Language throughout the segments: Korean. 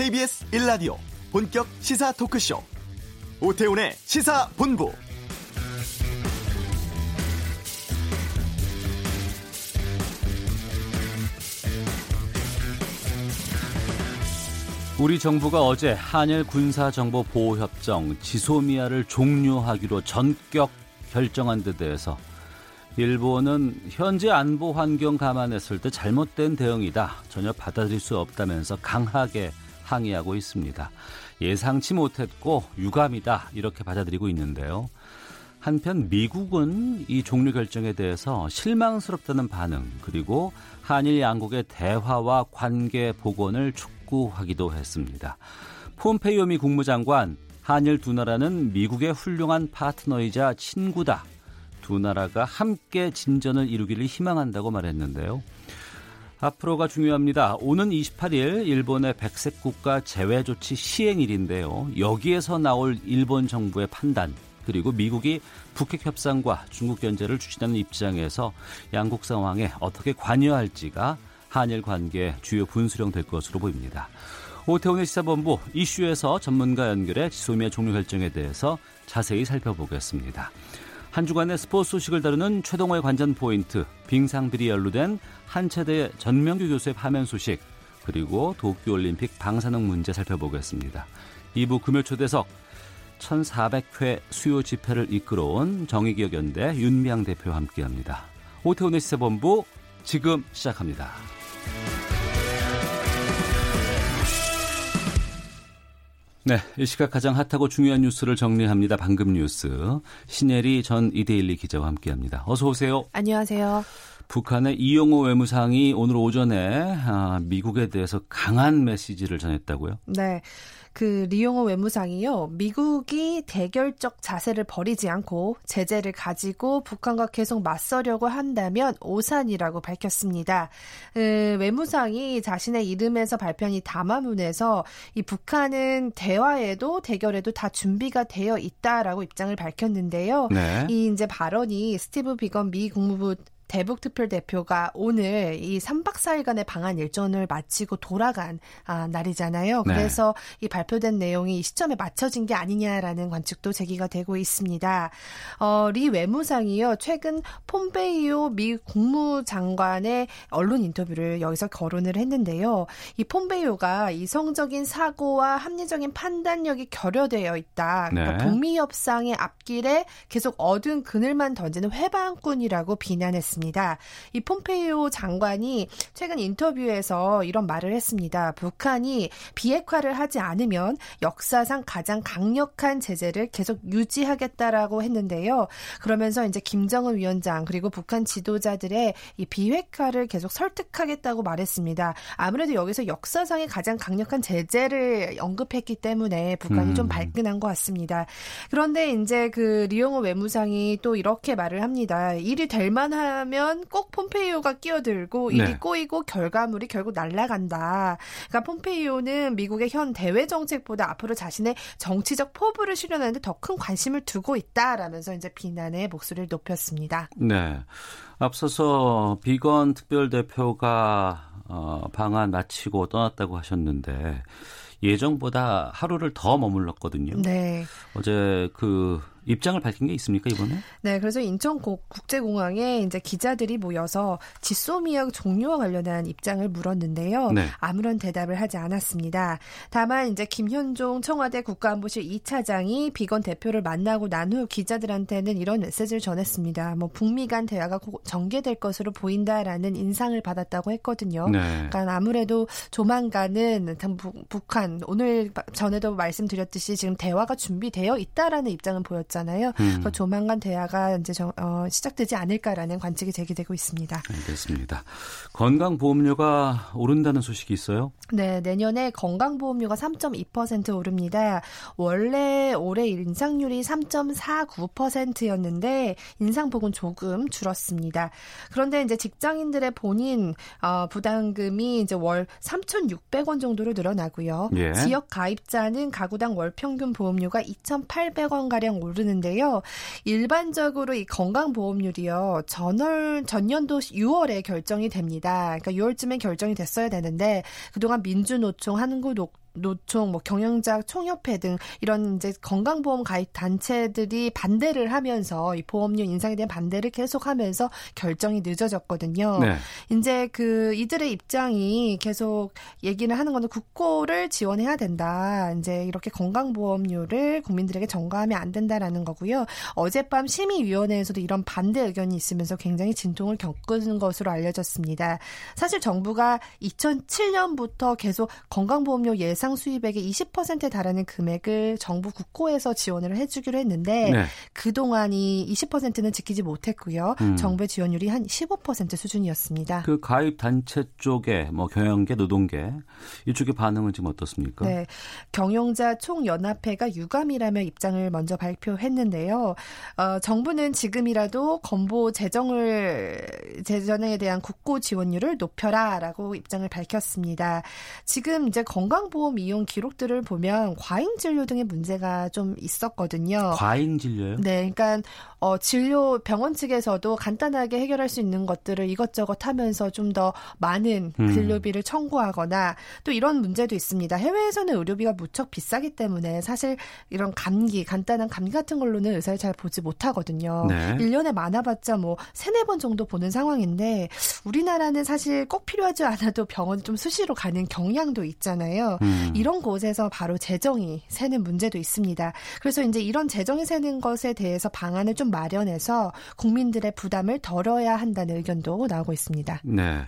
KBS 1라디오 본격 시사 토크쇼 오태훈의 시사본부 우리 정부가 어제 한일 군사정보보호협정 지소미아를 종료하기로 전격 결정한 데 대해서 일본은 현재 안보 환경 감안했을 때 잘못된 대응이다. 전혀 받아들일 수 없다면서 강하게 항의하고 있습니다. 예상치 못했고 유감이다. 이렇게 받아들이고 있는데요. 한편 미국은 이 종료 결정에 대해서 실망스럽다는 반응 그리고 한일 양국의 대화와 관계 복원을 촉구하기도 했습니다. 폼페이오 미 국무장관 한일 두 나라는 미국의 훌륭한 파트너이자 친구다. 두 나라가 함께 진전을 이루기를 희망한다고 말했는데요. 앞으로가 중요합니다. 오는 28일 일본의 백색 국가 제외 조치 시행일인데요. 여기에서 나올 일본 정부의 판단 그리고 미국이 북핵 협상과 중국 견제를 추진하는 입장에서 양국 상황에 어떻게 관여할지가 한일 관계 주요 분수령 될 것으로 보입니다. 오태훈의 시사본부 이슈에서 전문가 연결해 지소미아 종료 결정에 대해서 자세히 살펴보겠습니다. 한 주간의 스포츠 소식을 다루는 최동호의 관전 포인트, 빙상들이 연루된 한체대 전명규 교수의 파면 소식, 그리고 도쿄올림픽 방사능 문제 살펴보겠습니다. 2부 금요 초대석 1400회 수요 집회를 이끌어온 정의기억연대 윤미향 대표와 함께합니다. 오태훈의 시사본부 지금 시작합니다. 네, 이 시각 가장 핫하고 중요한 뉴스를 정리합니다. 방금 뉴스 신혜리 전 이데일리 기자와 함께합니다. 어서 오세요. 안녕하세요. 북한의 이용호 외무상이 오늘 오전에 아, 미국에 대해서 강한 메시지를 전했다고요? 네. 그 리용호 외무상이요. 미국이 대결적 자세를 버리지 않고 제재를 가지고 북한과 계속 맞서려고 한다면 오산이라고 밝혔습니다. 음, 외무상이 자신의 이름에서 발표한 이 담화문에서 이 북한은 대화에도 대결에도 다 준비가 되어 있다라고 입장을 밝혔는데요. 네. 이 이제 발언이 스티브 비건 미 국무부 대북 특별 대표가 오늘 이 3박 4일간의 방한 일정을 마치고 돌아간 아, 날이잖아요. 네. 그래서 네. 이 발표된 내용이 이 시점에 맞춰진 게 아니냐라는 관측도 제기가 되고 있습니다. 어, 리 외무상이요. 최근 폼페이오 미 국무장관의 언론 인터뷰를 여기서 거론을 했는데요. 이 폼페이오가 이성적인 사고와 합리적인 판단력이 결여되어 있다. 그러니까 네. 북미 협상의 앞길에 계속 어두운 그늘만 던지는 회방꾼이라고 비난했습니다. 있습니다. 이 폼페이오 장관이 최근 인터뷰에서 이런 말을 했습니다. 북한이 비핵화를 하지 않으면 역사상 가장 강력한 제재를 계속 유지하겠다라고 했는데요. 그러면서 이제 김정은 위원장 그리고 북한 지도자들의 이 비핵화를 계속 설득하겠다고 말했습니다. 아무래도 여기서 역사상의 가장 강력한 제재를 언급했기 때문에 북한이 음. 좀 발끈한 것 같습니다. 그런데 이제 그 리용호 외무상이 또 이렇게 말을 합니다. 일이 될 만한 하면 꼭 폼페이오가 끼어들고 일이 네. 꼬이고 결과물이 결국 날아간다. 그러니까 폼페이오는 미국의 현 대외 정책보다 앞으로 자신의 정치적 포부를 실현하는데 더 큰 관심을 두고 있다라면서 이제 비난의 목소리를 높였습니다. 네. 앞서서 비건 특별대표가 어, 방안 마치고 떠났다고 하셨는데 예정보다 하루를 더 머물렀거든요. 네. 어제 그 입장을 밝힌 게 있습니까 이번에? 네, 그래서 인천 국제공항에 이제 기자들이 모여서 지소미아 종료와 관련한 입장을 물었는데요. 네. 아무런 대답을 하지 않았습니다. 다만 이제 김현종 청와대 국가안보실 2차장이 비건 대표를 만나고 난 후 기자들한테는 이런 메시지를 전했습니다. 뭐 북미 간 대화가 전개될 것으로 보인다라는 인상을 받았다고 했거든요. 네. 그러니까 아무래도 조만간은 북한 오늘 전에도 말씀드렸듯이 지금 대화가 준비되어 있다라는 입장은 보였. 있 었잖아요. 음. 조만간 대화가 이제 정, 어, 시작되지 않을까라는 관측이 제기되고 있습니다. 알겠습니다. 건강보험료가 오른다는 소식이 있어요? 네, 내년에 건강보험료가 3.2% 오릅니다. 원래 올해 인상률이 3.49%였는데 인상폭은 조금 줄었습니다. 그런데 이제 직장인들의 본인 어, 부담금이 이제 월 3,600원 정도로 늘어나고요. 예. 지역 가입자는 가구당 월 평균 보험료가 2,800원 가량 오르 오르는데요. 일반적으로 이 건강보험률이요. 전월 전년도 6월에 결정이 됩니다. 그러니까 6월쯤에 결정이 됐어야 되는데 그동안 민주노총, 한국노 노총, 뭐 경영자 총협회 등 이런 이제 건강보험 가입 단체들이 반대를 하면서 이 보험료 인상에 대한 반대를 계속하면서 결정이 늦어졌거든요. 네. 이제 그 이들의 입장이 계속 얘기를 하는 거는 국고를 지원해야 된다. 이제 이렇게 건강보험료를 국민들에게 전가하면 안 된다라는 거고요. 어젯밤 심의위원회에서도 이런 반대 의견이 있으면서 굉장히 진통을 겪은 것으로 알려졌습니다. 사실 정부가 2007년부터 계속 건강보험료 예상 수입액의 20%에 달하는 금액을 정부 국고에서 지원을 해주기로 했는데 네. 그 동안이 20%는 지키지 못했고요. 음. 정부의 지원율이 한 15% 수준이었습니다. 그 가입 단체 쪽에 뭐 경영계, 노동계 이쪽의 반응은 지금 어떻습니까? 네, 경영자 총연합회가 유감이라며 입장을 먼저 발표했는데요. 어, 정부는 지금이라도 건보 재정을 재정에 대한 국고 지원율을 높여라라고 입장을 밝혔습니다. 지금 이제 건강보험 이용 기록들을 보면 과잉 진료 등의 문제가 좀 있었거든요. 과잉 진료요? 네, 그러니까 어, 진료 병원 측에서도 간단하게 해결할 수 있는 것들을 이것저것 하면서 좀 더 많은 음. 진료비를 청구하거나 또 이런 문제도 있습니다. 해외에서는 의료비가 무척 비싸기 때문에 사실 이런 감기, 간단한 감기 같은 걸로는 의사를 잘 보지 못하거든요. 네. 1년에 많아봤자 뭐 세네 번 정도 보는 상황인데 우리나라는 사실 꼭 필요하지 않아도 병원 좀 수시로 가는 경향도 있잖아요. 음. 이런 곳에서 바로 재정이 새는 문제도 있습니다. 그래서 이제 이런 재정이 새는 것에 대해서 방안을 좀 마련해서 국민들의 부담을 덜어야 한다는 의견도 나오고 있습니다. 네.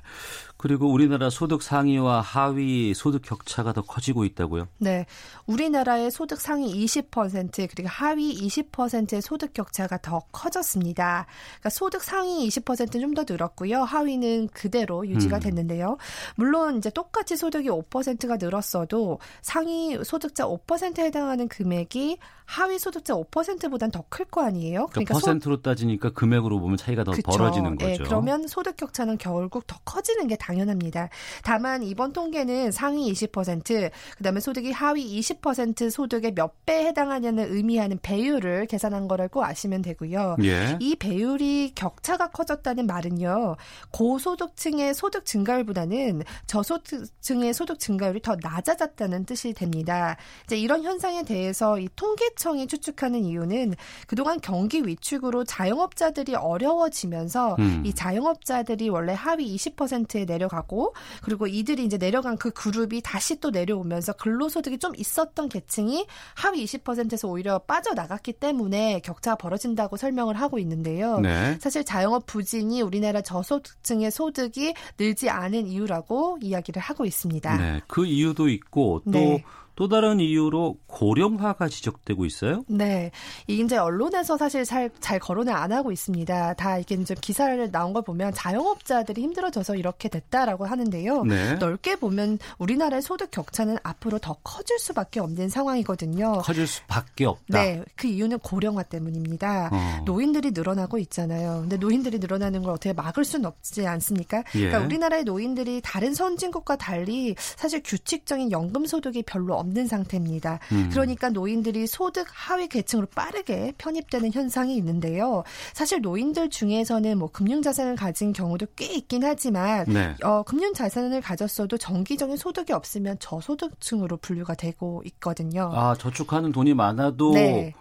그리고 우리나라 소득 상위와 하위 소득 격차가 더 커지고 있다고요? 네. 우리나라의 소득 상위 20% 그리고 하위 20%의 소득 격차가 더 커졌습니다. 그러니까 소득 상위 20%는 좀 더 늘었고요. 하위는 그대로 유지가 음. 됐는데요. 물론 이제 똑같이 소득이 5%가 늘었어도 상위 소득자 5%에 해당하는 금액이 하위 소득자 5%보단 더 클 거 아니에요? 그러니까, 그러니까 퍼센트로 소... 따지니까 금액으로 보면 차이가 더 그쵸. 벌어지는 예, 거죠. 네, 그러면 소득 격차는 결국 더 커지는 게 당 연합니다. 다만 이번 통계는 상위 20%, 그다음에 소득이 하위 20% 소득의 몇 배 해당하냐는 의미하는 배율을 계산한 거를 꼭 아시면 되고요. 예. 이 배율이 격차가 커졌다는 말은요. 고소득층의 소득 증가율보다는 저소득층의 소득 증가율이 더 낮아졌다는 뜻이 됩니다. 이제 이런 현상에 대해서 이 통계청이 추측하는 이유는 그동안 경기 위축으로 자영업자들이 어려워지면서 음. 이 자영업자들이 원래 하위 20%에 내려가고 그리고 이들이 이제 내려간 그 그룹이 다시 또 내려오면서 근로소득이 좀 있었던 계층이 하위 20%에서 오히려 빠져나갔기 때문에 격차가 벌어진다고 설명을 하고 있는데요. 네. 사실 자영업 부진이 우리나라 저소득층의 소득이 늘지 않은 이유라고 이야기를 하고 있습니다. 네. 그 이유도 있고 또 네. 또 다른 이유로 고령화가 지적되고 있어요? 네. 이제 언론에서 사실 잘, 잘 거론을 안 하고 있습니다. 다 이게 이제 기사를 나온 걸 보면 자영업자들이 힘들어져서 이렇게 됐다라고 하는데요. 네. 넓게 보면 우리나라의 소득 격차는 앞으로 더 커질 수밖에 없는 상황이거든요. 커질 수밖에 없다. 네. 그 이유는 고령화 때문입니다. 어. 노인들이 늘어나고 있잖아요. 근데 노인들이 늘어나는 걸 어떻게 막을 수는 없지 않습니까? 예. 그러니까 우리나라의 노인들이 다른 선진국과 달리 사실 규칙적인 연금 소득이 별로 없는 상태입니다. 음. 그러니까 노인들이 소득 하위 계층으로 빠르게 편입되는 현상이 있는데요. 사실 노인들 중에서는 뭐 금융 자산을 가진 경우도 꽤 있긴 하지만 네. 어, 금융 자산을 가졌어도 정기적인 소득이 없으면 저소득층으로 분류가 되고 있거든요. 아 저축하는 돈이 많아도 네.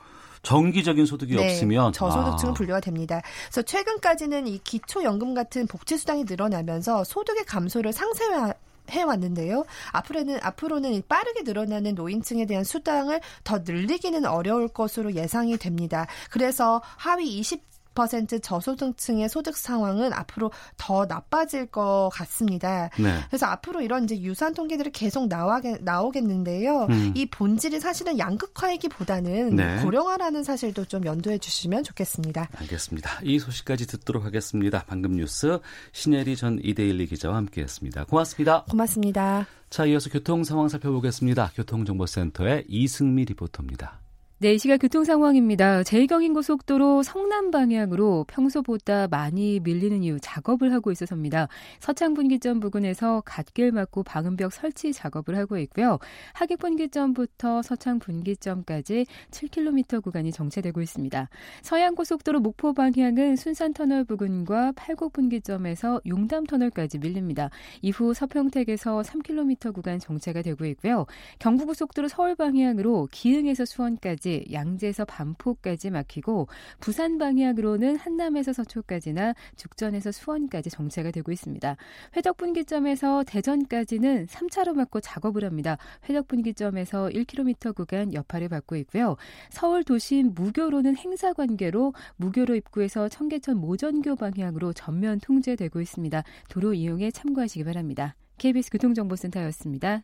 정기적인 소득이 네, 없으면 저소득층 아. 분류가 됩니다. 그래서 최근까지는 이 기초연금 같은 복지수당이 늘어나면서 소득의 감소를 상쇄화 해왔는데요. 앞으로는 앞으로는 빠르게 늘어나는 노인층에 대한 수당을 더 늘리기는 어려울 것으로 예상이 됩니다. 그래서 하위 20 10% 저소득층의 소득 상황은 앞으로 더 나빠질 것 같습니다. 네. 그래서 앞으로 이런 이제 유산 통계들이 계속 나와게, 나오겠는데요. 음. 이 본질이 사실은 양극화이기보다는 네. 고령화라는 사실도 좀 연두해 주시면 좋겠습니다. 알겠습니다. 이 소식까지 듣도록 하겠습니다. 방금 뉴스 신혜리 전 이데일리 기자와 함께했습니다. 고맙습니다. 고맙습니다. 자, 이어서 교통 상황 살펴보겠습니다. 교통정보센터의 이승미 리포터입니다. 네, 이 시각 교통 상황입니다. 제2경인 고속도로 성남 방향으로 평소보다 많이 밀리는 이유 작업을 하고 있어서입니다. 서창 분기점 부근에서 갓길 막고 방음벽 설치 작업을 하고 있고요. 하객 분기점부터 서창 분기점까지 7km 구간이 정체되고 있습니다. 서양 고속도로 목포 방향은 순산 터널 부근과 팔곡 분기점에서 용담 터널까지 밀립니다. 이후 서평택에서 3km 구간 정체가 되고 있고요. 경부고속도로 서울 방향으로 기흥에서 수원까지 부산까지 양재에서 반포까지 막히고 부산 방향으로는 한남에서 서초까지나 죽전에서 수원까지 정체가 되고 있습니다. 회덕분기점에서 대전까지는 3차로 막고 작업을 합니다. 회덕분기점에서 1km 구간 여파를 받고 있고요. 서울 도심 무교로는 행사 관계로 무교로 입구에서 청계천 모전교 방향으로 전면 통제되고 있습니다. 도로 이용에 참고하시기 바랍니다. KBS 교통정보센터였습니다.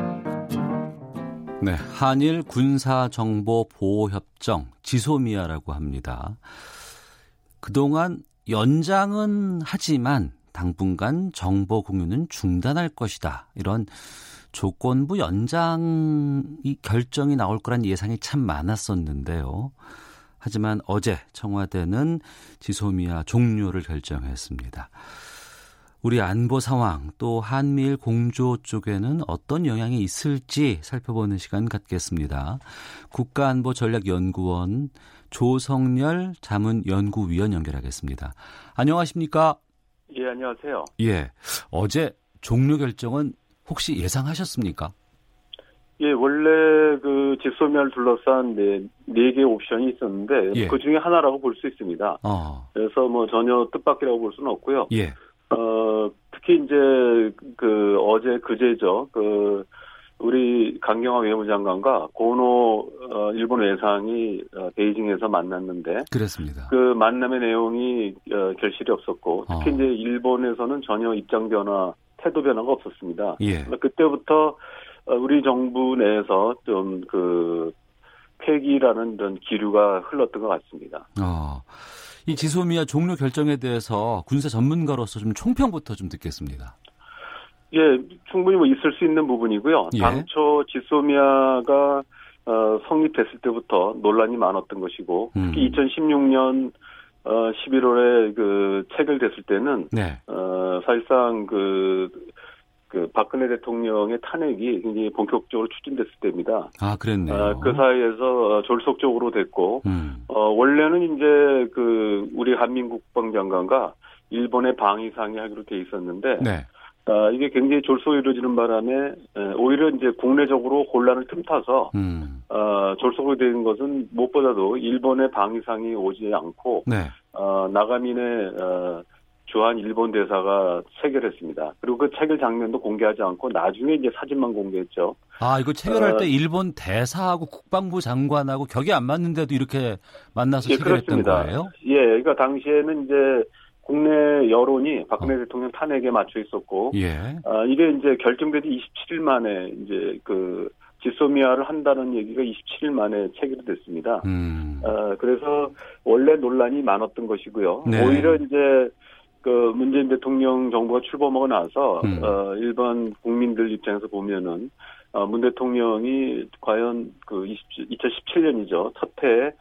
네, 한일 군사 정보 보호 협정 지소미아라고 합니다. 그동안 연장은 하지만 당분간 정보 공유는 중단할 것이다. 이런 조건부 연장이 결정이 나올 거란 예상이 참 많았었는데요. 하지만 어제 청와대는 지소미아 종료를 결정했습니다. 우리 안보 상황 또 한미일 공조 쪽에는 어떤 영향이 있을지 살펴보는 시간 갖겠습니다. 국가안보전략연구원 조성열 자문연구위원 연결하겠습니다. 안녕하십니까? 예, 안녕하세요. 예. 어제 종료 결정은 혹시 예상하셨습니까? 예, 원래 그 직소멸 둘러싼 네, 네개 옵션이 있었는데 예. 그 중에 하나라고 볼 수 있습니다. 어. 그래서 뭐 전혀 뜻밖이라고 볼 수는 없고요. 예. 어, 특히 이제 그 어제 그제죠. 그 우리 강경화 외무장관과 고노 어, 일본 외상이 어, 베이징에서 만났는데 그렇습니다. 그 만남의 내용이 어, 결실이 없었고 특히 어. 이제 일본에서는 전혀 입장 변화, 태도 변화가 없었습니다. 예. 그때부터 어, 우리 정부 내에서 좀 그 폐기라는 그런 기류가 흘렀던 것 같습니다. 어. 이 지소미아 종료 결정에 대해서 군사 전문가로서 좀 총평부터 좀 듣겠습니다. 예, 충분히 뭐 있을 수 있는 부분이고요. 예. 당초 지소미아가 어, 성립됐을 때부터 논란이 많았던 것이고 특히 음. 2016년 어, 11월에 그 체결됐을 때는 네. 어, 사실상 그 그 박근혜 대통령의 탄핵이 굉장히 본격적으로 추진됐을 때입니다. 아, 그랬네요. 어, 그 사이에서 졸속적으로 됐고, 음. 어, 원래는 이제 그 우리 한민국방장관과 일본의 방위상이 하기로 돼 있었는데, 네. 어, 이게 굉장히 졸속이 이루어지는 바람에 오히려 이제 국내적으로 혼란을 틈타서 음. 어, 졸속으로 된 것은 무엇보다도 일본의 방위상이 오지 않고 네. 어, 나가민의 어, 주한 일본 대사가 체결했습니다. 그리고 그 체결 장면도 공개하지 않고 나중에 이제 사진만 공개했죠. 아, 이거 체결할 어, 때 일본 대사하고 국방부 장관하고 격이 안 맞는데도 이렇게 만나서 예, 체결했던 그렇습니다. 거예요? 예, 그러니까 당시에는 이제 국내 여론이 박근혜 어. 대통령 탄핵에 맞춰 있었고, 예. 어, 이게 이제 결정된 지 27일 만에 이제 그 지소미아를 한다는 얘기가 27일 만에 체결이 됐습니다. 음. 어, 그래서 원래 논란이 많았던 것이고요. 네. 오히려 이제 그 문재인 대통령 정부가 출범하고 나서 음. 어 일반 국민들 입장에서 보면은 어, 문 대통령이 과연 그 20, 2017년이죠 첫해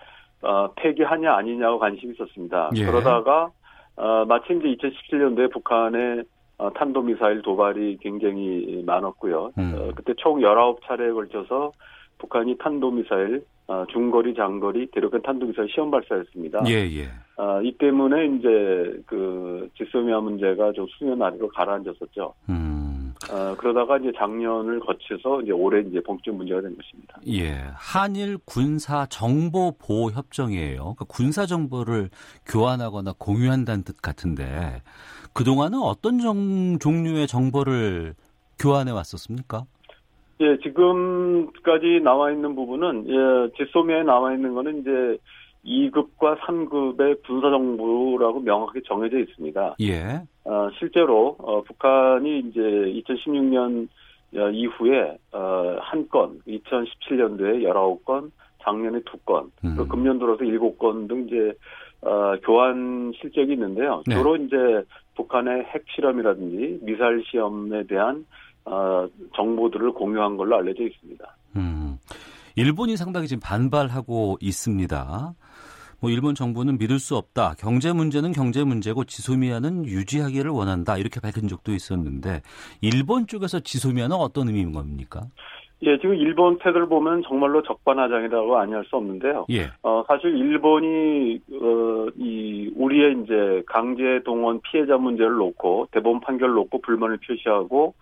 어, 폐기하냐 아니냐고 관심이 있었습니다. 예. 그러다가 어, 마침 이제 2017년도에 북한의 어, 탄도미사일 도발이 굉장히 많았고요. 음. 어, 그때 총 19차례에 걸쳐서 북한이 탄도미사일 어, 중거리, 장거리, 대륙간 탄도미사일 시험 발사했습니다. 예, 예. 어, 이 때문에 이제 그 지소미아 문제가 좀 수면 아래로 가라앉았었죠. 음. 어, 그러다가 이제 작년을 거쳐서 이제 올해 이제 본격 문제가 된 것입니다. 예. 한일 군사 정보 보호 협정이에요. 그러니까 군사 정보를 교환하거나 공유한다는 뜻 같은데 그동안은 어떤 정, 종류의 정보를 교환해 왔었습니까? 예, 지금까지 나와 있는 부분은 예, 지소미아에 나와 있는 거는 이제 2급과 3급의 군사정부라고 명확하게 정해져 있습니다. 예. 어, 실제로 어, 북한이 이제 2016년 어, 이후에 어, 한 건, 2017년도에 19건, 작년에 2건, 음. 그 금년 들어서 7건 등 이제 어, 교환 실적이 있는데요. 네. 주로 이제 북한의 핵 실험이라든지 미사일 시험에 대한 어, 정보들을 공유한 걸로 알려져 있습니다. 음. 일본이 상당히 지금 반발하고 있습니다. 뭐 일본 정부는 믿을 수 없다. 경제 문제는 경제 문제고 지소미아는 유지하기를 원한다. 이렇게 밝힌 적도 있었는데 일본 쪽에서 지소미아는 어떤 의미인 겁니까? 예, 지금 일본 태도를 보면 정말로 적반하장이라고 아니할 수 없는데요. 예. 어, 사실 일본이 어, 이 우리의 이제 강제 동원 피해자 문제를 놓고 대법원 판결을 놓고 불만을 표시하고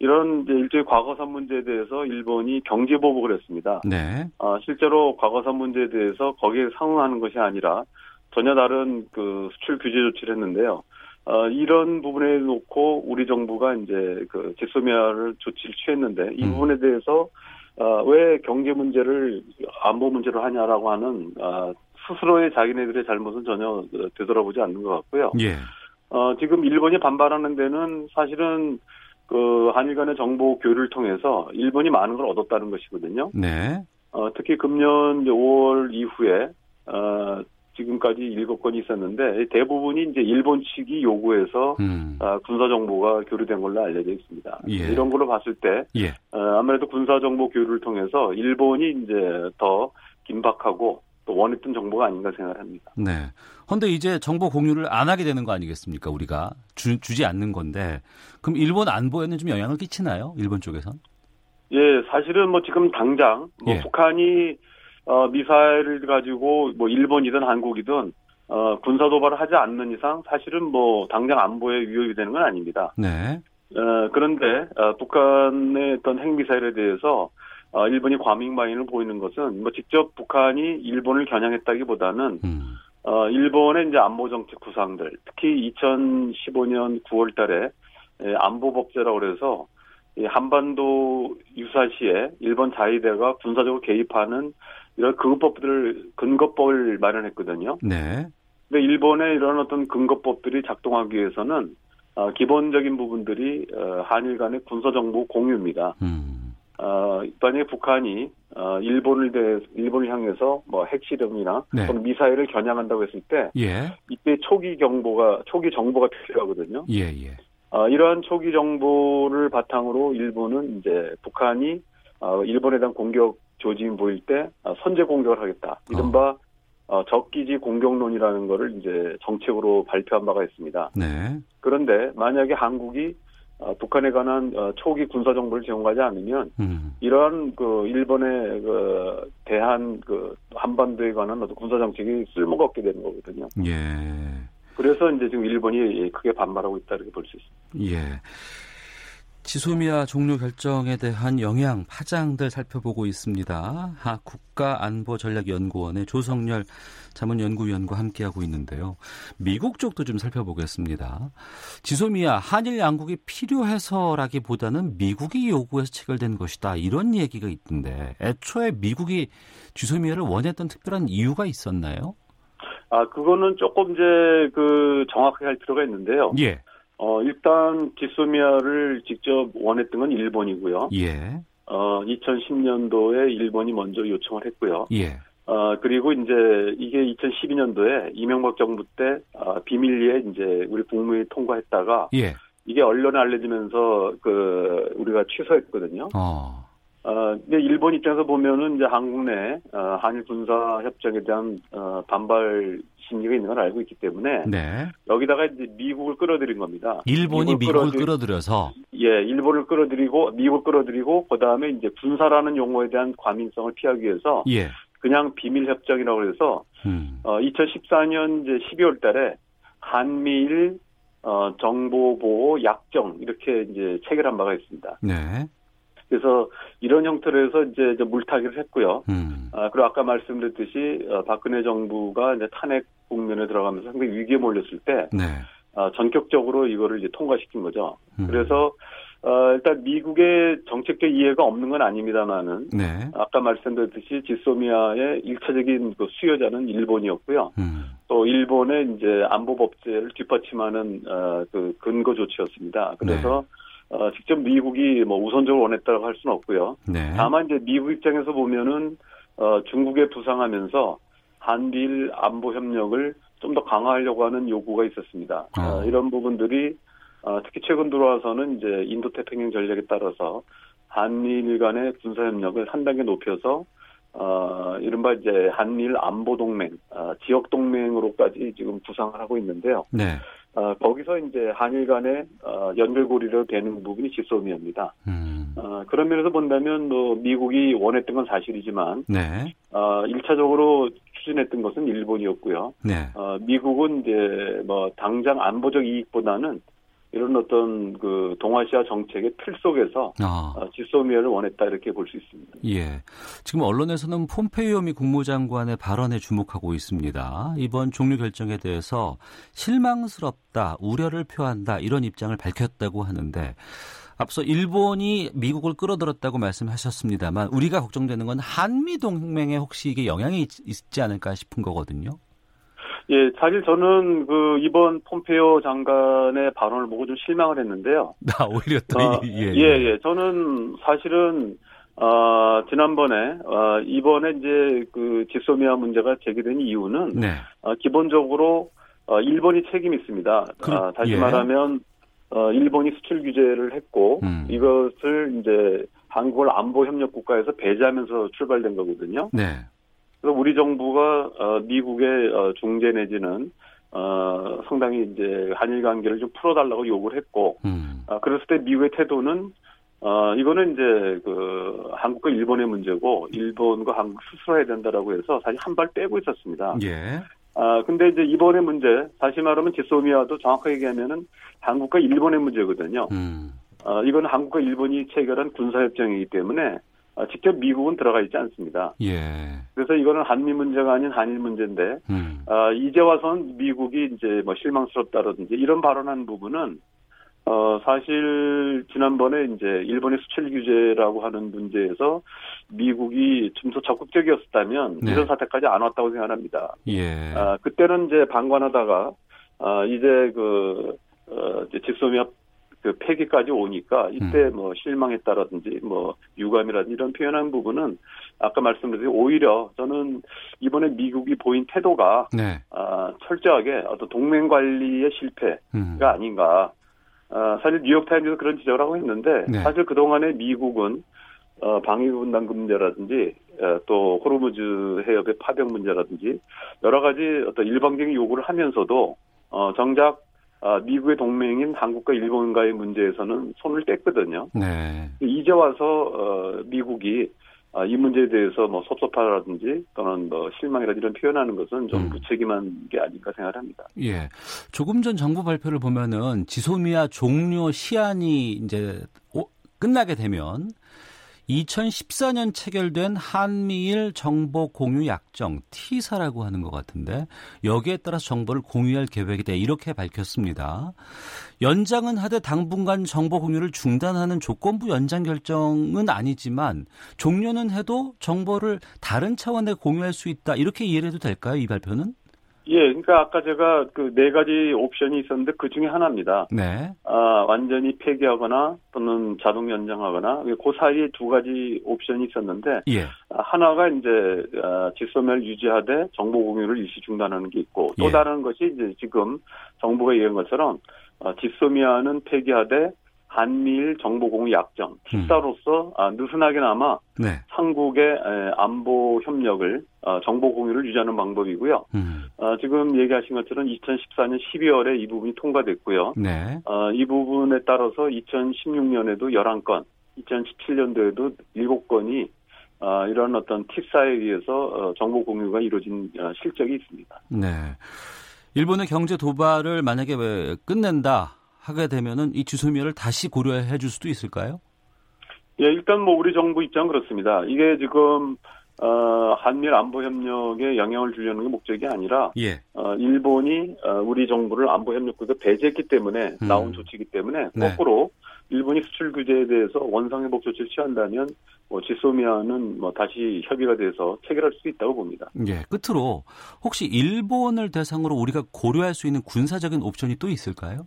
이런 이제 일종의 과거사 문제에 대해서 일본이 경제 보복을 했습니다. 네. 어, 실제로 과거사 문제에 대해서 거기에 상응하는 것이 아니라 전혀 다른 그 수출 규제 조치를 했는데요. 어, 이런 부분에 놓고 우리 정부가 이제 그 직소미아를 조치를 취했는데 이 음. 부분에 대해서 어, 왜 경제 문제를 안보 문제로 하냐라고 하는 어, 스스로의 자기네들의 잘못은 전혀 되돌아보지 않는 것 같고요. 예. 어, 지금 일본이 반발하는 데는 사실은 그 한일 간의 정보 교류를 통해서 일본이 많은 걸 얻었다는 것이거든요. 네. 어, 특히 금년 5월 이후에 어, 지금까지 일곱 건이 있었는데 대부분이 이제 일본 측이 요구해서 음. 어, 군사 정보가 교류된 걸로 알려져 있습니다. 예. 이런 걸로 봤을 때 예. 어, 아무래도 군사 정보 교류를 통해서 일본이 이제 더 긴박하고 또 원했던 정보가 아닌가 생각합니다. 네. 그런데 이제 정보 공유를 안 하게 되는 거 아니겠습니까? 우리가 주, 주지 않는 건데 그럼 일본 안보에는 좀 영향을 끼치나요? 일본 쪽에선? 예, 사실은 뭐 지금 당장 뭐 예. 북한이 어, 미사일을 가지고 뭐 일본이든 한국이든 어, 군사 도발을 하지 않는 이상 사실은 뭐 당장 안보에 위협이 되는 건 아닙니다. 네. 어, 그런데 어, 북한의 어떤 핵미사일에 대해서 어, 일본이 과민반응을 보이는 것은 뭐 직접 북한이 일본을 겨냥했다기보다는 음. 어, 일본의 이제 안보 정책 구상들, 특히 2015년 9월 달에 안보 법제라고 그래서 한반도 유사시에 일본 자위대가 군사적으로 개입하는 이런 근거법들을 근거법을 마련했거든요. 네. 근데 일본의 이런 어떤 근거법들이 작동하기 위해서는 어, 기본적인 부분들이 어, 한일 간의 군사 정보 공유입니다. 음. 어, 만약에 북한이 어, 일본을 대 일본을 향해서 뭐 핵실험이나 네. 또는 미사일을 겨냥한다고 했을 때 예. 이때 초기 정보가 초기 정보가 필요하거든요. 예, 예. 어, 이러한 초기 정보를 바탕으로 일본은 이제 북한이 어, 일본에 대한 공격 조짐이 보일 때 어, 선제 공격을 하겠다. 이른바 어, 적기지 공격론이라는 거를 이제 정책으로 발표한 바가 있습니다. 네. 그런데 만약에 한국이 어, 북한에 관한 어, 초기 군사 정보를 제공하지 않으면 음. 이러한 그 일본의 그 대한 그 한반도에 관한 어떤 군사 정책이 쓸모가 없게 되는 거거든요. 예. 그래서 이제 지금 일본이 크게 반발하고 있다 이렇게 볼 수 있습니다. 예. 지소미아 종료 결정에 대한 영향 파장들 살펴보고 있습니다. 하 국가안보전략연구원의 조성열 자문연구위원과 함께하고 있는데요. 미국 쪽도 좀 살펴보겠습니다. 지소미아 한일 양국이 필요해서라기보다는 미국이 요구해서 체결된 것이다 이런 얘기가 있던데 애초에 미국이 지소미아를 원했던 특별한 이유가 있었나요? 아 그거는 조금 이제 그 정확하게 할 필요가 있는데요. 예. 어, 일단 지소미아를 직접 원했던 건 일본이고요. 예. 어, 2010년도에 일본이 먼저 요청을 했고요. 예. 어, 그리고 이제 이게 2012년도에 이명박 정부 때 어, 비밀리에 이제 우리 국무회의 통과했다가 예. 이게 언론에 알려지면서 그 우리가 취소했거든요. 어. 어, 근데 일본 입장에서 보면은 이제 한국 내 어, 한일 군사 협정에 대한 어, 반발 심리가 있는 걸 알고 있기 때문에 네. 여기다가 이제 미국을 끌어들인 겁니다. 일본이 미국을, 미국을 끌어들여 서 예, 일본을 끌어들이고 미국을 끌어들이고 그다음에 이제 군사라는 용어에 대한 과민성을 피하기 위해서 예. 그냥 비밀 협정이라고 해서 음. 어, 2014년 이제 12월 달에 한미일 어, 정보보호 약정 이렇게 이제 체결한 바가 있습니다. 네. 그래서 이런 형태로 해서 이제 물타기를 했고요. 음. 아, 그리고 아까 말씀드렸듯이 어, 박근혜 정부가 이제 탄핵 국면에 들어가면서 상당히 위기에 몰렸을 때 네. 어, 전격적으로 이거를 이제 통과시킨 거죠. 음. 그래서 어, 일단 미국의 정책적 이해가 없는 건 아닙니다만은 네. 아까 말씀드렸듯이 지소미아의 일차적인 그 수요자는 일본이었고요. 음. 또 일본의 이제 안보 법제를 뒷받침하는 어, 그 근거 조치였습니다. 그래서 네. 어, 직접 미국이 뭐 우선적으로 원했다고 할 수는 없고요. 네. 다만 이제 미국 입장에서 보면은 어, 중국에 부상하면서 한일 안보 협력을 좀 더 강화하려고 하는 요구가 있었습니다. 어. 어, 이런 부분들이 어, 특히 최근 들어와서는 이제 인도 태평양 전략에 따라서 한일 간의 군사 협력을 한 단계 높여서 어, 이른바 이제 한일 안보 동맹, 어, 지역 동맹으로까지 지금 구상을 하고 있는데요. 네. 어, 거기서 이제 한일 간의 어, 연결고리로 되는 부분이 지소미아입니다. 음. 어, 그런 면에서 본다면 뭐 미국이 원했던 건 사실이지만 네. 어, 1차적으로 추진했던 것은 일본이었고요. 네. 어, 미국은 이제 뭐 당장 안보적 이익보다는 이런 어떤 그 동아시아 정책의 틀 속에서 아. 어, 지소미아를 원했다 이렇게 볼 수 있습니다. 예. 지금 언론에서는 폼페이오 미 국무장관의 발언에 주목하고 있습니다. 이번 종료 결정에 대해서 실망스럽다, 우려를 표한다 이런 입장을 밝혔다고 하는데 앞서 일본이 미국을 끌어들였다고 말씀하셨습니다만 우리가 걱정되는 건 한미 동맹에 혹시 이게 영향이 있지 않을까 싶은 거거든요. 예, 사실 저는 그 이번 폼페이오 장관의 발언을 보고 좀 실망을 했는데요. 나 오히려 또 어, 예, 예, 예, 예. 저는 사실은 어, 지난번에 어, 이번에 이제 그 지소미아 문제가 제기된 이유는 네. 어, 기본적으로 어, 일본이 책임이 있습니다. 그, 아, 다시 예. 말하면 어, 일본이 수출 규제를 했고 음. 이것을 이제 한국을 안보 협력 국가에서 배제하면서 출발된 거거든요. 네. 그래서 우리 정부가 어, 미국의 어, 중재 내지는 어, 상당히 이제 한일 관계를 좀 풀어달라고 요구를 했고, 음. 어, 그랬을 때 미국의 태도는 어, 이거는 이제 그 한국과 일본의 문제고 일본과 한국 스스로 해야 된다라고 해서 사실 한 발 빼고 있었습니다. 예. 아 근데 이제 이번의 문제 다시 말하면 지소미아도 정확하게 얘기하면은 한국과 일본의 문제거든요. 음. 어, 이건 한국과 일본이 체결한 군사협정이기 때문에 어, 직접 미국은 들어가 있지 않습니다. 예. 그래서 이거는 한미 문제가 아닌 한일 문제인데 음. 어, 이제 와선 미국이 이제 뭐 실망스럽다든지 이런 발언한 부분은 어 사실 지난번에 이제 일본의 수출 규제라고 하는 문제에서 미국이 좀 더 적극적이었다면 네. 이런 사태까지 안 왔다고 생각합니다. 예. 아 그때는 이제 방관하다가 아 이제 그 어, 이제 직소미아 그 폐기까지 오니까 이때 음. 뭐 실망했다라든지 뭐 유감이라든지 이런 표현한 부분은 아까 말씀드린 오히려 저는 이번에 미국이 보인 태도가 네. 아, 철저하게 어떤 동맹 관리의 실패가 음. 아닌가. 아, 사실 뉴욕타임즈도 그런 지적을 하고 있는데 네. 사실 그 동안에 미국은 어, 방위 분담금 문제라든지 어, 또 호르무즈 해협의 파병 문제라든지 여러 가지 어떤 일방적인 요구를 하면서도 어, 정작 아, 미국의 동맹인 한국과 일본과의 문제에서는 손을 뗐거든요. 네. 이제 와서 어, 미국이 아, 이 문제에 대해서 뭐 섭섭하다든지 또는 뭐 실망이라 이런 표현하는 것은 좀 음. 무책임한 게 아닌가 생각합니다. 예. 조금 전 정부 발표를 보면은 지소미아 종료 시한이 이제 끝나게 되면 2014년 체결된 한미일 정보 공유 약정 T사라고 하는 것 같은데 여기에 따라서 정보를 공유할 계획이다 이렇게 밝혔습니다. 연장은 하되 당분간 정보 공유를 중단하는 조건부 연장 결정은 아니지만 종료는 해도 정보를 다른 차원에 공유할 수 있다 이렇게 이해해도 될까요 이 발표는? 예, 그러니까 아까 제가 그 네 가지 옵션이 있었는데 그 중에 하나입니다. 네. 아, 완전히 폐기하거나 또는 자동 연장하거나 그 사이에 두 가지 옵션이 있었는데 예. 하나가 이제 아, 직소멸 유지하되 정보 공유를 일시 중단하는 게 있고 또 예. 다른 것이 이제 지금 정부가 얘기한 것처럼 아, 지소미아는 폐기하되 한미일 정보공유 약정 티사로서 음. 아, 느슨하게나마 네. 삼국의 안보 협력을 어, 정보 공유를 유지하는 방법이고요. 음. 어, 지금 얘기하신 것처럼 2014년 12월에 이 부분이 통과됐고요. 네. 어, 이 부분에 따라서 2016년에도 11건, 2017년도에도 7건이 어, 이런 어떤 팁사에 의해서 어, 정보 공유가 이루어진 어, 실적이 있습니다. 네. 일본의 경제 도발을 만약에 왜 끝낸다 하게 되면은 이 주소미를 다시 고려해 줄 수도 있을까요? 예, 일단 뭐 우리 정부 입장 그렇습니다. 이게 지금 어, 한미일 안보 협력에 영향을 주려는 게 목적이 아니라 예. 어, 일본이 어, 우리 정부를 안보 협력국에 배제했기 때문에 음. 나온 조치이기 때문에 네. 거꾸로 일본이 수출 규제에 대해서 원상 회복 조치를 취한다면 뭐 지소미아는 뭐 다시 협의가 돼서 체결할 수 있다고 봅니다. 예, 끝으로 혹시 일본을 대상으로 우리가 고려할 수 있는 군사적인 옵션이 또 있을까요?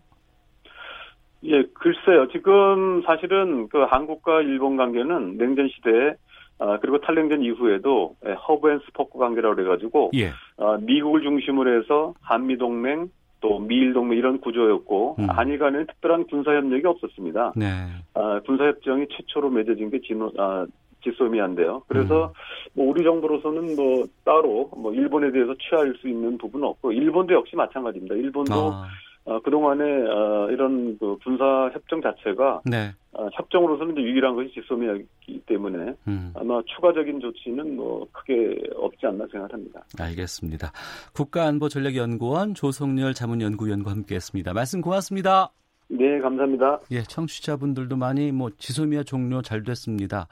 예, 글쎄요. 지금 사실은 그 한국과 일본 관계는 냉전 시대에 아, 그리고 탈냉전 이후에도 hub and spoke 관계라고 그래가지고 예. 아, 미국을 중심으로 해서 한미 동맹 또 미일 동맹 이런 구조였고 음. 한일 간에는 특별한 군사 협력이 없었습니다. 네. 아, 군사 협정이 최초로 맺어진 게 진호, 아, 지소미아인데요. 그래서 음. 뭐 우리 정부로서는 뭐 따로 뭐 일본에 대해서 취할 수 있는 부분은 없고 일본도 역시 마찬가지입니다. 일본도 아. 어, 그동안에 어, 이런 그 군사 협정 자체가 네. 어, 협정으로서는 이제 유일한 것이 직소미이기 때문에 음. 아마 추가적인 조치는 뭐 크게 없지 않나 생각합니다. 알겠습니다. 국가안보전략연구원 조성열 자문연구위원과 함께했습니다. 말씀 고맙습니다. 네, 감사합니다. 예, 청취자분들도 많이 뭐 지소미아 종료 잘 됐습니다.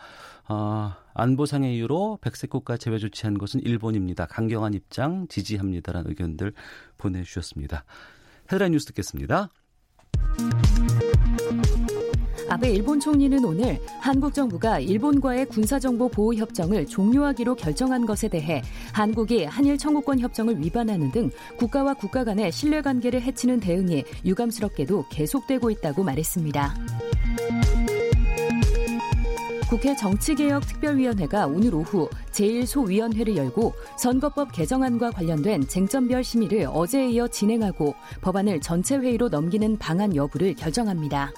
어, 안보상의 이유로 백색 국가 제외 조치한 것은 일본입니다. 강경한 입장 지지합니다라는 의견들 보내주셨습니다. 헤드라인 뉴스 듣겠습니다. 아베 일본 총리는 오늘 한국 정부가 일본과의 군사정보 보호 협정을 종료하기로 결정한 것에 대해 한국이 한일 청구권 협정을 위반하는 등 국가와 국가 간의 신뢰관계를 해치는 대응이 유감스럽게도 계속되고 있다고 말했습니다. 국회 정치개혁특별위원회가 오늘 오후 제1소위원회를 열고 선거법 개정안과 관련된 쟁점별 심의를 어제에 이어 진행하고 법안을 전체 회의로 넘기는 방안 여부를 결정합니다.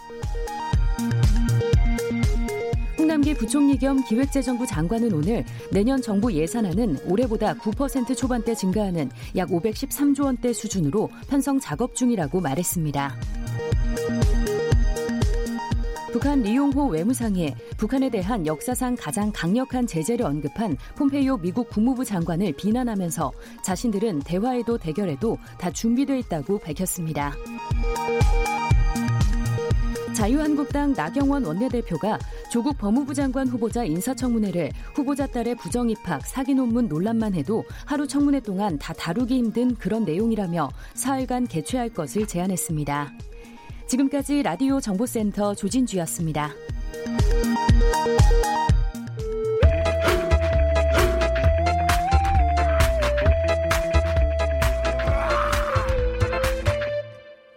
홍남기 부총리 겸 기획재정부 장관은 오늘 내년 정부 예산안은 올해보다 9% 초반대 증가하는 약 513조 원대 수준으로 편성 작업 중이라고 말했습니다. 북한 리용호 외무상이 북한에 대한 역사상 가장 강력한 제재를 언급한 폼페이오 미국 국무부 장관을 비난하면서 자신들은 대화에도 대결에도 다 준비돼 있다고 밝혔습니다. 자유한국당 나경원 원내대표가 조국 법무부 장관 후보자 인사청문회를 후보자 딸의 부정입학 사기 논문 논란만 해도 하루 청문회 동안 다 다루기 힘든 그런 내용이라며 사흘간 개최할 것을 제안했습니다. 지금까지 라디오 정보센터 조진주였습니다.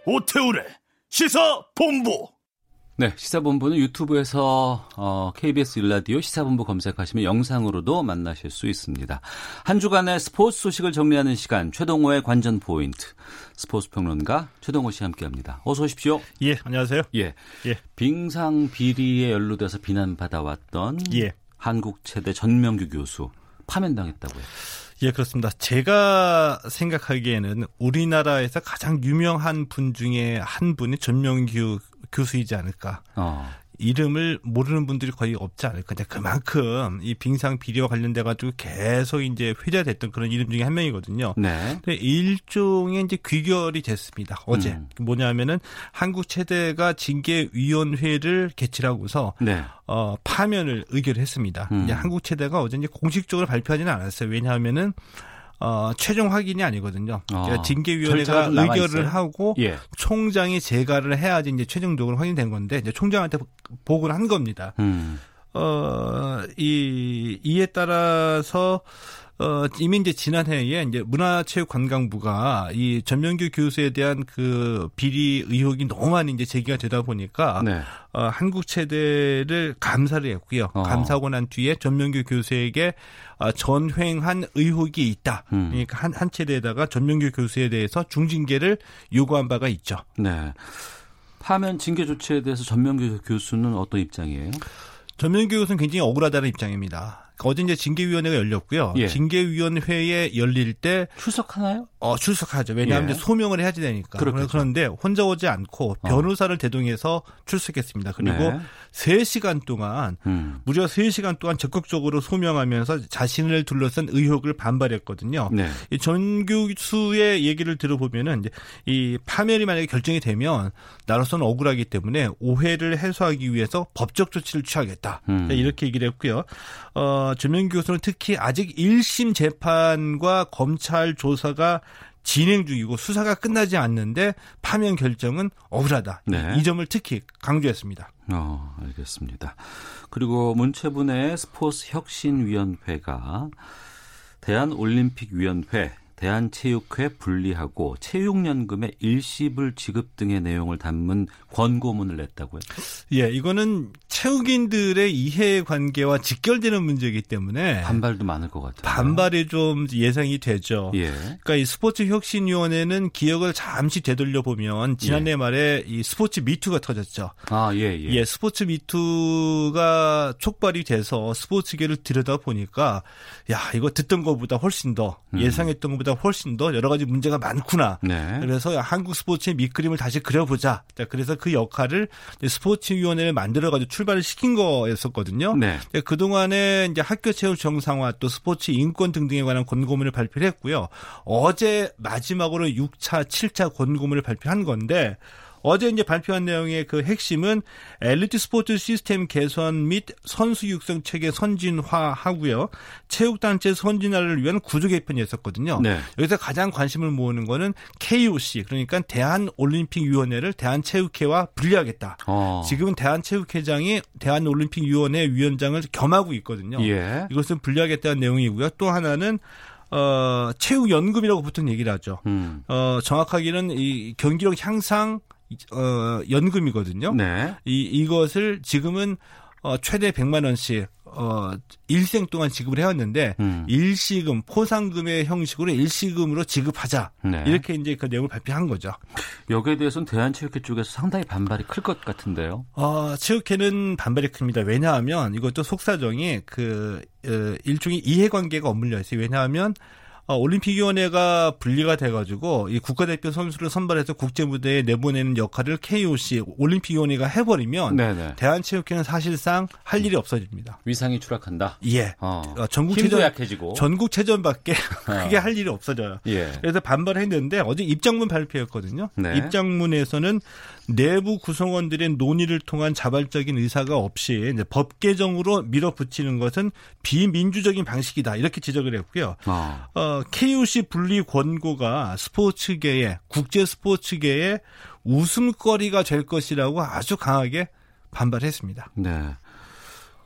오태우래 시사 본부. 네, 시사본부는 유튜브에서 어, KBS 일라디오 시사본부 검색하시면 영상으로도 만나실 수 있습니다. 한 주간의 스포츠 소식을 정리하는 시간 최동호의 관전 포인트 스포츠 평론가 최동호 씨 함께합니다. 어서 오십시오. 예, 안녕하세요. 예, 예. 빙상 비리에 연루돼서 비난받아왔던 예. 한국 최대 전명규 교수 파면당했다고요. 예, 그렇습니다. 제가 생각하기에는 우리나라에서 가장 유명한 분 중에 한 분이 전명규 교수이지 않을까. 어. 이름을 모르는 분들이 거의 없지 않을까. 이제 그만큼 이 빙상 비리와 관련돼 가지고 계속 이제 회자됐던 그런 이름 중에 한 명이거든요. 네. 근데 일종의 이제 귀결이 됐습니다. 어제 음. 뭐냐면은 한국 최대가 징계위원회를 개최하고서 네. 어 파면을 의결했습니다. 음. 이제 한국 최대가 어제 이제 공식적으로 발표하지는 않았어요. 왜냐하면은 어, 최종 확인이 아니거든요. 그러니까 어, 징계위원회가 의결을 하고 예. 총장이 재가를 해야지 이제 최종적으로 확인된 건데 이제 총장한테 보고를 한 겁니다. 음. 어, 이 이에 따라서 어, 이미 이제 지난해에 이제 문화체육관광부가 이 전명규 교수에 대한 그 비리 의혹이 너무 많이 이제 제기가 되다 보니까 네. 어, 한국 체대를 감사를 했고요. 어. 감사하고 난 뒤에 전명규 교수에게 어, 전횡한 의혹이 있다. 음. 그러니까 한, 한 체대에다가 전명규 교수에 대해서 중징계를 요구한 바가 있죠. 네. 파면 징계 조치에 대해서 전명규 교수는 어떤 입장이에요? 전명규 교수는 굉장히 억울하다는 입장입니다. 어제 이제 징계위원회가 열렸고요. 예. 징계위원회에 열릴 때 출석하나요? 어 출석하죠. 왜냐하면 예. 소명을 해야지 되니까. 그렇겠죠. 그런데 혼자 오지 않고 어. 변호사를 어. 대동해서 출석했습니다. 그리고 네. 3시간 동안 음. 무려 3시간 동안 적극적으로 소명하면서 자신을 둘러싼 의혹을 반발했거든요. 네. 이 전 교수의 얘기를 들어보면은 이제 이 파면이 만약에 결정이 되면 나로서는 억울하기 때문에 오해를 해소하기 위해서 법적 조치를 취하겠다. 음. 이렇게 얘기를 했고요. 어, 전명규 교수는 특히 아직 1심 재판과 검찰 조사가 진행 중이고 수사가 끝나지 않는데 파면 결정은 억울하다. 네. 이 점을 특히 강조했습니다. 어, 알겠습니다. 그리고 문체부의 스포츠 혁신위원회가 대한올림픽위원회 대한체육회 분리하고 체육연금의 일시불 지급 등의 내용을 담은 권고문을 냈다고요? 예, 이거는 체육인들의 이해관계와 직결되는 문제이기 때문에 반발도 많을 것 같아요. 반발이 좀 예상이 되죠. 예. 그러니까 이 스포츠 혁신위원회는 기억을 잠시 되돌려 보면 지난해 예. 말에 이 스포츠 미투가 터졌죠. 아, 예, 예. 예, 스포츠 미투가 촉발이 돼서 스포츠계를 들여다 보니까 야, 이거 듣던 것보다 훨씬 더 음. 예상했던 것보다 훨씬 더 여러 가지 문제가 많구나. 네. 그래서 한국 스포츠의 밑그림을 다시 그려보자. 그래서 그 역할을 스포츠위원회를 만들어가지고 출발을 시킨 거였었거든요. 네. 그 동안에 이제 학교 체육 정상화 또 스포츠 인권 등등에 관한 권고문을 발표를 했고요. 어제 마지막으로 6차, 7차 권고문을 발표한 건데 어제 이제 발표한 내용의 그 핵심은 엘리트 스포츠 시스템 개선 및 선수 육성 체계 선진화하고요. 체육 단체 선진화를 위한 구조 개편이었었거든요. 네. 여기서 가장 관심을 모으는 거는 KOC 그러니까 대한 올림픽 위원회를 대한체육회와 분리하겠다. 어. 지금은 대한체육회장이 대한올림픽위원회 위원장을 겸하고 있거든요. 예. 이것은 분리하겠다는 내용이고요. 또 하나는 어, 체육연금이라고 보통 얘기를 하죠. 음. 어, 정확하게는 이 경기력 향상 어, 연금이거든요. 네. 이, 이것을 지금은 어, 최대 100만 원씩 어, 일생 동안 지급을 해왔는데 음. 일시금, 포상금의 형식으로 일시금으로 지급하자. 네. 이렇게 이제 그 내용을 발표한 거죠. 여기에 대해서는 대한체육회 쪽에서 상당히 반발이 클 것 같은데요. 어, 체육회는 반발이 큽니다. 왜냐하면 이것도 속사정이 그 어, 일종의 이해관계가 엇물려 있어요. 왜냐하면 어, 올림픽위원회가 분리가 돼가지고 이 국가대표 선수를 선발해서 국제 무대에 내보내는 역할을 KOC 올림픽위원회가 해버리면 네네. 대한체육회는 사실상 할 일이 없어집니다. 위상이 추락한다. 예. 어. 어 전국체전 약해지고 전국 체전밖에 크게 어. 할 일이 없어져요. 예. 그래서 반발했는데 어제 입장문 발표했거든요. 네. 입장문에서는 내부 구성원들의 논의를 통한 자발적인 의사가 없이 법 개정으로 밀어붙이는 것은 비민주적인 방식이다 이렇게 지적을 했고요. 어. 어, KOC 분리 권고가 스포츠계에 국제 스포츠계에 웃음거리가 될 것이라고 아주 강하게 반발했습니다. 네.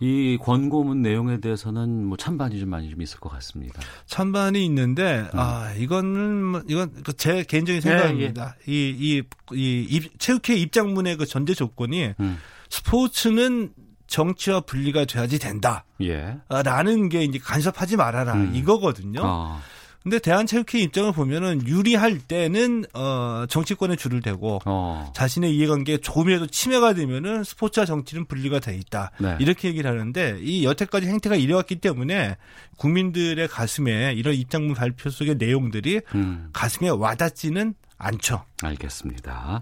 이 권고문 내용에 대해서는 뭐 찬반이 좀 많이 좀 있을 것 같습니다. 찬반이 있는데 음. 아 이거는 뭐 이건 그제 개인적인 생각입니다. 예, 예. 이, 이, 이 체육회 입장문의 그 전제 조건이 음. 스포츠는 정치와 분리가 돼야지 된다. 예. 라는 게 이제 간섭하지 말아라 음. 이거거든요. 어. 근데 대한체육회 입장을 보면은 유리할 때는 어 정치권에 줄을 대고 어. 자신의 이해관계에 조금이라도 침해가 되면은 스포츠와 정치는 분리가 돼 있다. 네. 이렇게 얘기를 하는데 이 여태까지 행태가 이래왔기 때문에 국민들의 가슴에 이런 입장문 발표 속의 내용들이 음. 가슴에 와닿지는 않죠. 알겠습니다.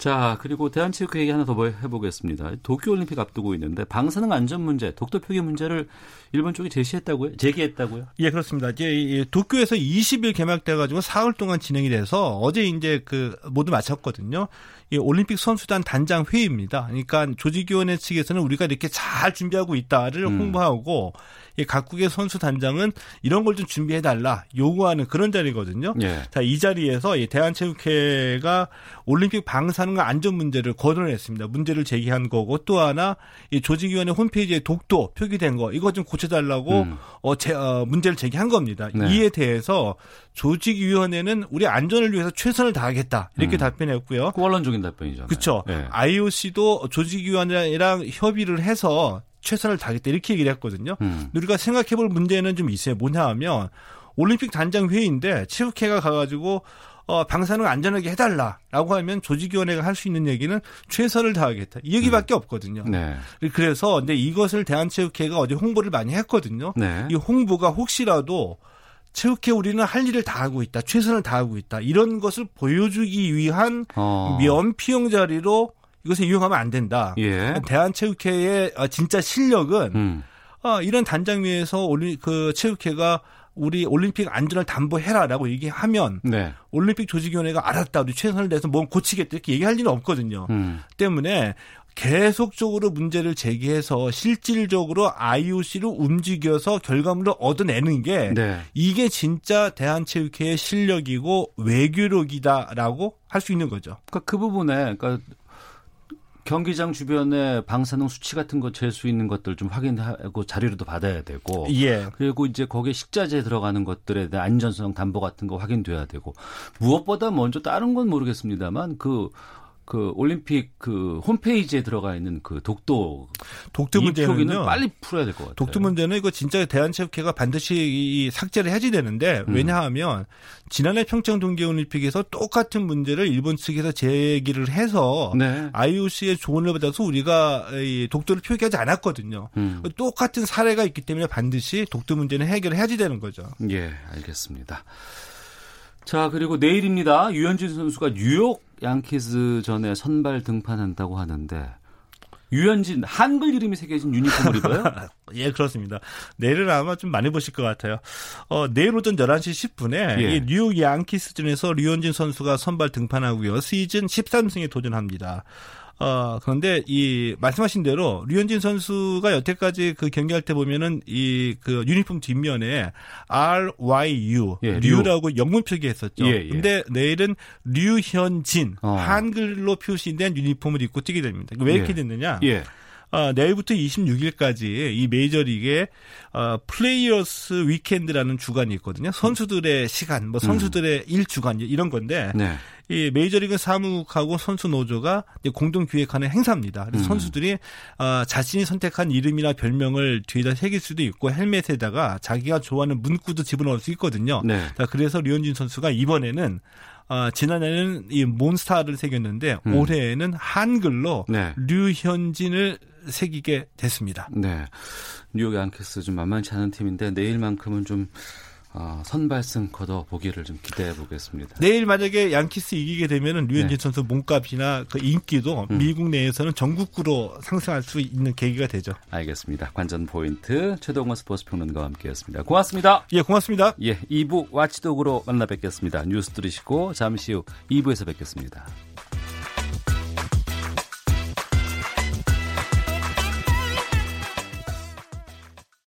자, 그리고 대한체육회 얘기 하나 더 해보겠습니다. 도쿄올림픽 앞두고 있는데 방사능 안전 문제, 독도 표기 문제를 일본 쪽이 제시했다고요? 제기했다고요? 예, 그렇습니다. 이제 도쿄에서 20일 개막돼가지고 사흘 동안 진행이 돼서 어제 이제 그 모두 마쳤거든요. 이 올림픽 선수단 단장 회의입니다. 그러니까 조직위원회 측에서는 우리가 이렇게 잘 준비하고 있다를 음. 홍보하고 이 각국의 선수 단장은 이런 걸 좀 준비해 달라 요구하는 그런 자리거든요. 예. 자, 이 자리에서 이 대한체육회가 올림픽 방사능과 안전 문제를 거론했습니다. 문제를 제기한 거고 또 하나 이 조직위원회 홈페이지에 독도 표기된 거 이거 좀 고쳐달라고 음. 어, 제, 어, 문제를 제기한 겁니다. 네. 이에 대해서 조직위원회는 우리 안전을 위해서 최선을 다하겠다 이렇게 음. 답변했고요. 원론적인 답변이죠. 그렇죠. 네. IOC도 조직위원회랑 협의를 해서 최선을 다하겠다 이렇게 얘기를 했거든요. 음. 우리가 생각해볼 문제는 좀 있어요. 뭐냐 하면 올림픽 단장 회의인데 체육회가 가가지고 어, 방사능 안전하게 해달라라고 하면 조직위원회가 할 수 있는 얘기는 최선을 다하겠다 이 얘기밖에 음. 없거든요. 네. 그래서 근데 이것을 대한체육회가 어제 홍보를 많이 했거든요. 네. 이 홍보가 혹시라도 체육회 우리는 할 일을 다 하고 있다, 최선을 다하고 있다 이런 것을 보여주기 위한 어. 면피용 자리로 이것을 이용하면 안 된다. 예. 대한체육회의 어, 진짜 실력은 음. 어, 이런 단장 위에서 올리 그 체육회가 우리 올림픽 안전을 담보해라라고 얘기하면 네. 올림픽 조직위원회가 알았다 우리 최선을 다해서 뭐 고치겠다 이렇게 얘기할 리는 없거든요. 음. 때문에 계속적으로 문제를 제기해서 실질적으로 IOC를 움직여서 결과물을 얻어내는 게 네. 이게 진짜 대한체육회의 실력이고 외교력이다라고 할 수 있는 거죠. 그러니까 그 부분에 그러니까 경기장 주변에 방사능 수치 같은 거 잴 수 있는 것들 좀 확인하고 자료도 받아야 되고 예. 그리고 이제 거기에 식자재 들어가는 것들에 대한 안전성 담보 같은 거 확인돼야 되고 무엇보다 먼저 다른 건 모르겠습니다만 그 그 올림픽 그 홈페이지에 들어가 있는 그 독도 독도 문제는 빨리 풀어야 될 것 같아요. 독도 문제는 이거 진짜 대한체육회가 반드시 이 삭제를 해야지 되는데 음. 왜냐하면 지난해 평창 동계올림픽에서 똑같은 문제를 일본 측에서 제기를 해서 네. IOC의 조언을 받아서 우리가 이 독도를 표기하지 않았거든요. 음. 똑같은 사례가 있기 때문에 반드시 독도 문제는 해결을 해야지 되는 거죠. 예, 알겠습니다. 자, 그리고 내일입니다. 유현진 선수가 뉴욕 양키즈 전에 선발 등판한다고 하는데 유현진 한글 이름이 새겨진 유니폼을 입어요? 예, 그렇습니다. 내일은 아마 좀 많이 보실 것 같아요. 어, 내일 오전 11시 10분에 예. 이 뉴욕 양키스전에서 류현진 선수가 선발 등판하고요. 시즌 13승에 도전합니다. 어, 그런데 이 말씀하신 대로 류현진 선수가 여태까지 그 경기할 때 보면은 이 그 유니폼 뒷면에 RYU 예, 류라고 영문 표기했었죠. 예, 예. 근데 내일은 류현진 어. 한글로 표시된 유니폼을 입고 뛰게 됩니다. 왜 이렇게 예. 됐느냐? 예. 어, 내일부터 26일까지 이 메이저리그에 어, Players Weekend라는 주간이 있거든요. 선수들의 시간, 뭐 선수들의 음. 일 주간 이런 건데 네. 이 메이저리그 사무국하고 선수 노조가 공동 기획하는 행사입니다. 그래서 음. 선수들이 어, 자신이 선택한 이름이나 별명을 뒤에다 새길 수도 있고 헬멧에다가 자기가 좋아하는 문구도 집어넣을 수 있거든요. 네. 자, 그래서 류현진 선수가 이번에는 어, 지난해는 이 Monster를 새겼는데 음. 올해에는 한글로 네. 류현진을 새기게 됐습니다. 네. 뉴욕 양키스 좀 만만치 않은 팀인데 내일만큼은 좀 어, 선발승 거둬 보기를 좀 기대해 보겠습니다. 내일 만약에 양키스 이기게 되면은 류현진 네. 선수 몸값이나 그 인기도 음. 미국 내에서는 전국구로 상승할 수 있는 계기가 되죠. 알겠습니다. 관전 포인트 최동원 스포츠 평론가와 함께했습니다. 고맙습니다. 예, 고맙습니다. 예, 2부 Watchdog으로 만나 뵙겠습니다. 뉴스 들으시고 잠시 후 2부에서 뵙겠습니다.